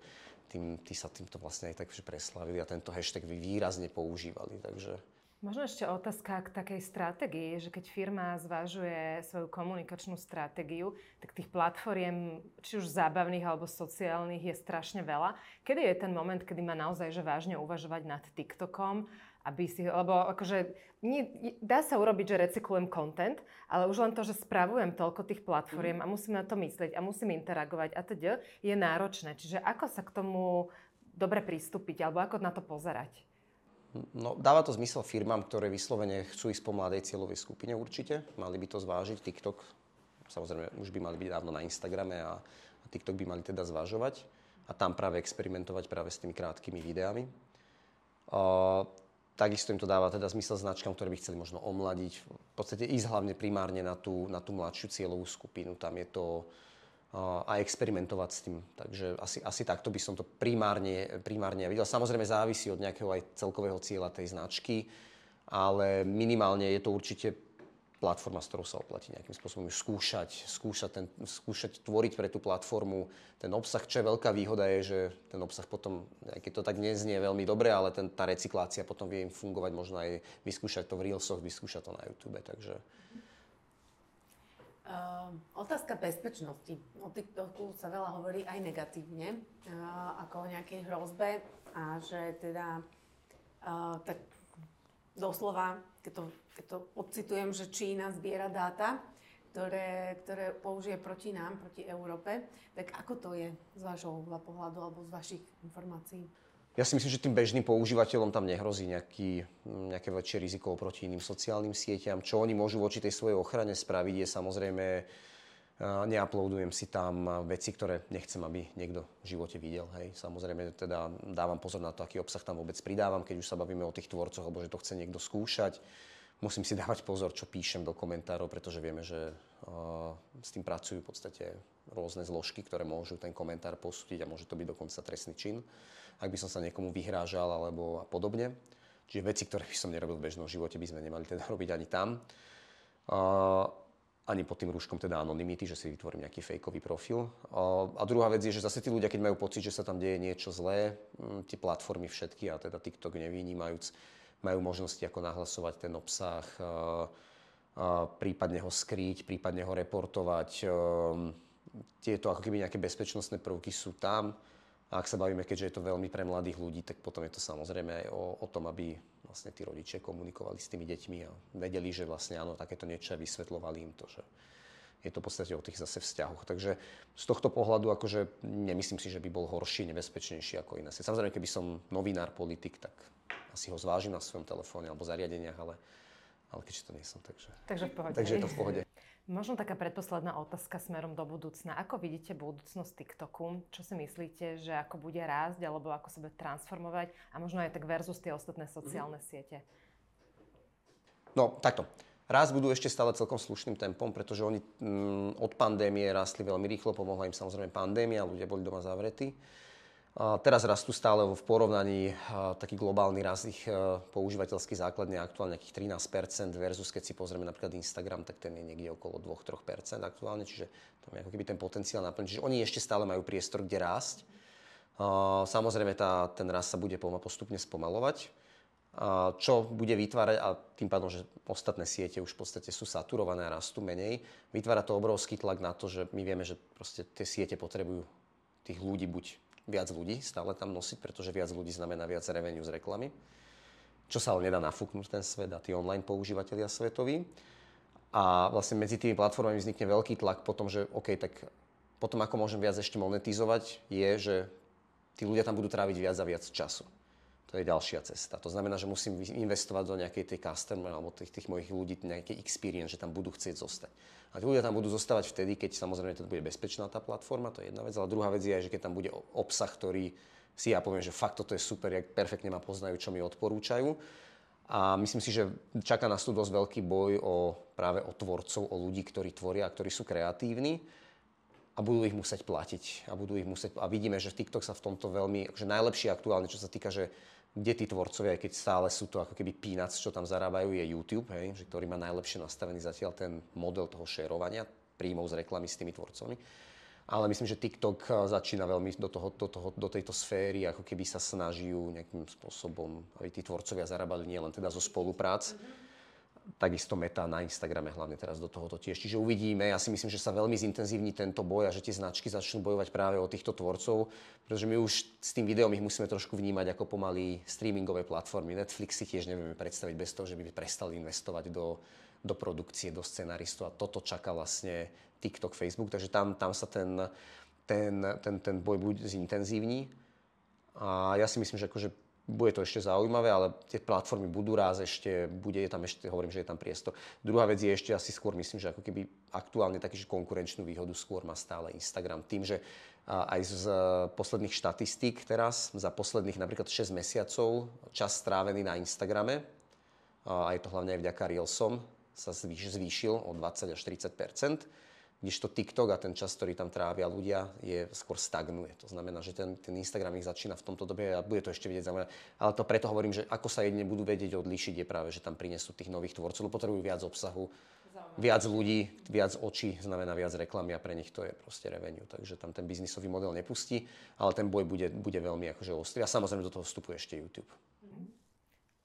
tým, tí sa týmto vlastne aj tak preslavili a tento hashtag výrazne používali, takže Možno ešte otázka k takej stratégii, že keď firma zvažuje svoju komunikačnú stratégiu, tak tých platformiem, či už zábavných alebo sociálnych, je strašne veľa. Kedy je ten moment, kedy má naozaj že vážne uvažovať nad TikTokom, aby si, lebo akože nie, dá sa urobiť, že recyklujem content, ale už len to, že spravujem toľko tých platformiem mm. a musím na to myslieť a musím interagovať a teda je náročné. Čiže ako sa k tomu dobre pristúpiť alebo ako na to pozerať? No, dáva to zmysel firmám, ktoré vyslovene chcú ísť po mladej cieľovej skupine určite. Mali by to zvážiť. TikTok, samozrejme, už by mali byť dávno na Instagrame a, a TikTok by mali teda zvažovať a tam práve experimentovať práve s tými krátkými videami. Uh, takisto im to dáva teda zmysel značkám, ktoré by chceli možno omladiť. V podstate ísť hlavne primárne na tú, na tú mladšiu cieľovú skupinu. Tam je to a experimentovať s tým. Takže asi, asi takto by som to primárne, primárne videl. Samozrejme závisí od nejakého aj celkového cieľa tej značky, ale minimálne je to určite platforma, s ktorou sa oplatí nejakým spôsobom skúšať, skúšať, ten, skúšať tvoriť pre tú platformu ten obsah. Čo je veľká výhoda je, že ten obsah potom, keď to tak neznie veľmi dobre, ale ten, tá recyklácia potom vie im fungovať, možno aj vyskúšať to v Reelsoch, vyskúšať to na YouTube. Takže, Uh, otázka bezpečnosti. O TikToku sa veľa hovorí aj negatívne, uh, ako o nejakej hrozbe a že teda uh, tak doslova, keď to, keď to odcitujem, že Čína zbiera dáta, ktoré, ktoré použije proti nám, proti Európe, tak ako to je z vášho pohľadu alebo z vašich informácií? Ja si myslím, že tým bežným používateľom tam nehrozí nejaký, nejaké väčšie riziko proti iným sociálnym sieťam. Čo oni môžu voči tej svojej ochrane spraviť je samozrejme, neuploadujem si tam veci, ktoré nechcem, aby niekto v živote videl. Hej. Samozrejme teda dávam pozor na to, aký obsah tam vôbec pridávam, keď už sa bavíme o tých tvorcoch, alebo že to chce niekto skúšať. Musím si dávať pozor, čo píšem do komentárov, pretože vieme, že uh, s tým pracujú v podstate rôzne zložky, ktoré môžu ten komentár posúdiť a môže to byť dokonca trestný čin ak by som sa niekomu vyhrážal alebo podobne. Čiže veci, ktoré by som nerobil v bežnom živote, by sme nemali teda robiť ani tam. Uh, ani pod tým rúškom teda anonymity, že si vytvorím nejaký fejkový profil. A druhá vec je, že zase tí ľudia, keď majú pocit, že sa tam deje niečo zlé, tie platformy všetky, a teda TikTok nevynímajúc, majú možnosti ako nahlasovať ten obsah, prípadne ho skryť, prípadne ho reportovať. Tieto ako keby nejaké bezpečnostné prvky sú tam. A ak sa bavíme, keďže je to veľmi pre mladých ľudí, tak potom je to samozrejme aj o, o tom, aby vlastne tí rodičia komunikovali s tými deťmi a vedeli, že vlastne áno, takéto niečo vysvetľovali im to, že je to v podstate o tých zase vzťahoch. Takže z tohto pohľadu akože nemyslím si, že by bol horší, nebezpečnejší ako iné. Samozrejme, keby som novinár, politik, tak asi ho zvážim na svojom telefóne alebo zariadeniach, ale, ale keďže to nie som, takže, takže, v pohode. takže je to v pohode. Možno taká predposledná otázka smerom do budúcna. Ako vidíte budúcnosť TikToku? Čo si myslíte, že ako bude rásť alebo ako sa bude transformovať? A možno aj tak versus tie ostatné sociálne mm. siete? No, takto. Raz budú ešte stále celkom slušným tempom, pretože oni mm, od pandémie rastli veľmi rýchlo, pomohla im samozrejme pandémia, ľudia boli doma zavretí. Teraz rastú stále v porovnaní taký globálny rast ich e, používateľský základne aktuálne nejakých 13% versus keď si pozrieme napríklad Instagram, tak ten je niekde okolo 2-3% aktuálne, čiže tam je ako keby ten potenciál naplniť. Čiže oni ešte stále majú priestor, kde rásť. Samozrejme tá, ten rast sa bude postupne spomalovať, čo bude vytvárať, a tým pádom, že ostatné siete už v podstate sú saturované a rastú menej, vytvára to obrovský tlak na to, že my vieme, že proste tie siete potrebujú tých ľudí buď viac ľudí stále tam nosiť, pretože viac ľudí znamená viac revenue z reklamy. Čo sa ale nedá nafúknuť ten svet a tí online používateľia svetoví. A vlastne medzi tými platformami vznikne veľký tlak potom, že OK, tak potom ako môžem viac ešte monetizovať, je, že tí ľudia tam budú tráviť viac a viac času. To je ďalšia cesta. To znamená, že musím investovať do nejakej tej customer alebo tých, tých mojich ľudí, nejakej experience, že tam budú chcieť zostať. A tí ľudia tam budú zostávať vtedy, keď samozrejme to bude bezpečná tá platforma, to je jedna vec, ale druhá vec je aj, že keď tam bude obsah, ktorý si ja poviem, že fakt toto je super, jak perfektne ma poznajú, čo mi odporúčajú. A myslím si, že čaká nás tu dosť veľký boj o, práve o tvorcov, o ľudí, ktorí tvoria a ktorí sú kreatívni a budú ich musieť platiť. A, budú ich musieť, a vidíme, že TikTok sa v tomto veľmi, že najlepšie aktuálne, čo sa týka, že kde tí tvorcovia, keď stále sú to ako keby peanuts, čo tam zarábajú, je YouTube, hej, že ktorý má najlepšie nastavený zatiaľ ten model toho šerovania príjmov z reklamy s tými tvorcami. Ale myslím, že TikTok eh, začína veľmi do, toho, do, toho, do tejto sféry, ako keby sa snaží nejakým spôsobom, aby tí tvorcovia zarábali nielen teda zo spoluprác, mm-hmm takisto meta na Instagrame hlavne teraz do tohoto tiež. Čiže uvidíme, ja si myslím, že sa veľmi zintenzívni tento boj a že tie značky začnú bojovať práve o týchto tvorcov, pretože my už s tým videom ich musíme trošku vnímať ako pomaly streamingové platformy. Netflix si tiež nevieme predstaviť bez toho, že by prestali investovať do, do produkcie, do scenaristu a toto čaká vlastne TikTok, Facebook, takže tam, tam sa ten, ten, ten, ten boj bude zintenzívni. A ja si myslím, že akože bude to ešte zaujímavé, ale tie platformy budú raz ešte, bude tam ešte, hovorím, že je tam priestor. Druhá vec je ešte asi skôr, myslím, že ako keby aktuálne taký, že konkurenčnú výhodu skôr má stále Instagram. Tým, že aj z posledných štatistík teraz, za posledných napríklad 6 mesiacov, čas strávený na Instagrame, a je to hlavne aj vďaka Reelsom, sa zvýšil o 20 až 30 kdežto TikTok a ten čas, ktorý tam trávia ľudia, je skôr stagnuje. To znamená, že ten, ten Instagram ich začína v tomto dobe a bude to ešte vidieť zaujímavé. Ale to preto hovorím, že ako sa jedine budú vedieť odlíšiť, je práve, že tam prinesú tých nových tvorcov, lebo potrebujú viac obsahu, Zaujímavé. viac ľudí, viac očí, znamená viac reklamy a pre nich to je proste revenue. Takže tam ten biznisový model nepustí, ale ten boj bude, bude veľmi akože ostrý. A samozrejme do toho vstupuje ešte YouTube.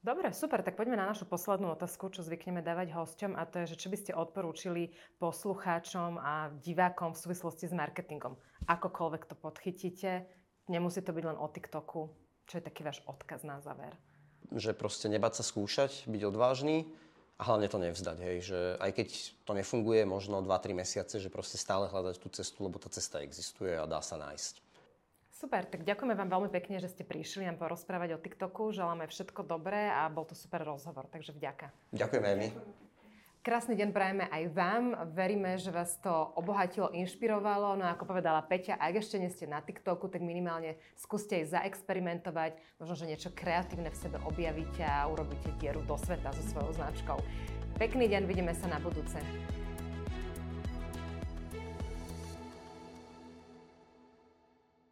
Dobre, super, tak poďme na našu poslednú otázku, čo zvykneme dávať hosťom a to je, že čo by ste odporúčili poslucháčom a divákom v súvislosti s marketingom. Akokoľvek to podchytíte, nemusí to byť len o TikToku. Čo je taký váš odkaz na záver? Že proste nebať sa skúšať, byť odvážny a hlavne to nevzdať, hej, že aj keď to nefunguje možno 2-3 mesiace, že proste stále hľadať tú cestu, lebo tá cesta existuje a dá sa nájsť. Super, tak ďakujeme vám veľmi pekne, že ste prišli nám porozprávať o TikToku. Želáme všetko dobré a bol to super rozhovor, takže vďaka. Ďakujeme aj my. Krásny deň prajeme aj vám. Veríme, že vás to obohatilo, inšpirovalo. No ako povedala Peťa, ak ešte nie ste na TikToku, tak minimálne skúste aj zaexperimentovať. Možno, že niečo kreatívne v sebe objavíte a urobíte dieru do sveta so svojou značkou. Pekný deň, vidíme sa na budúce.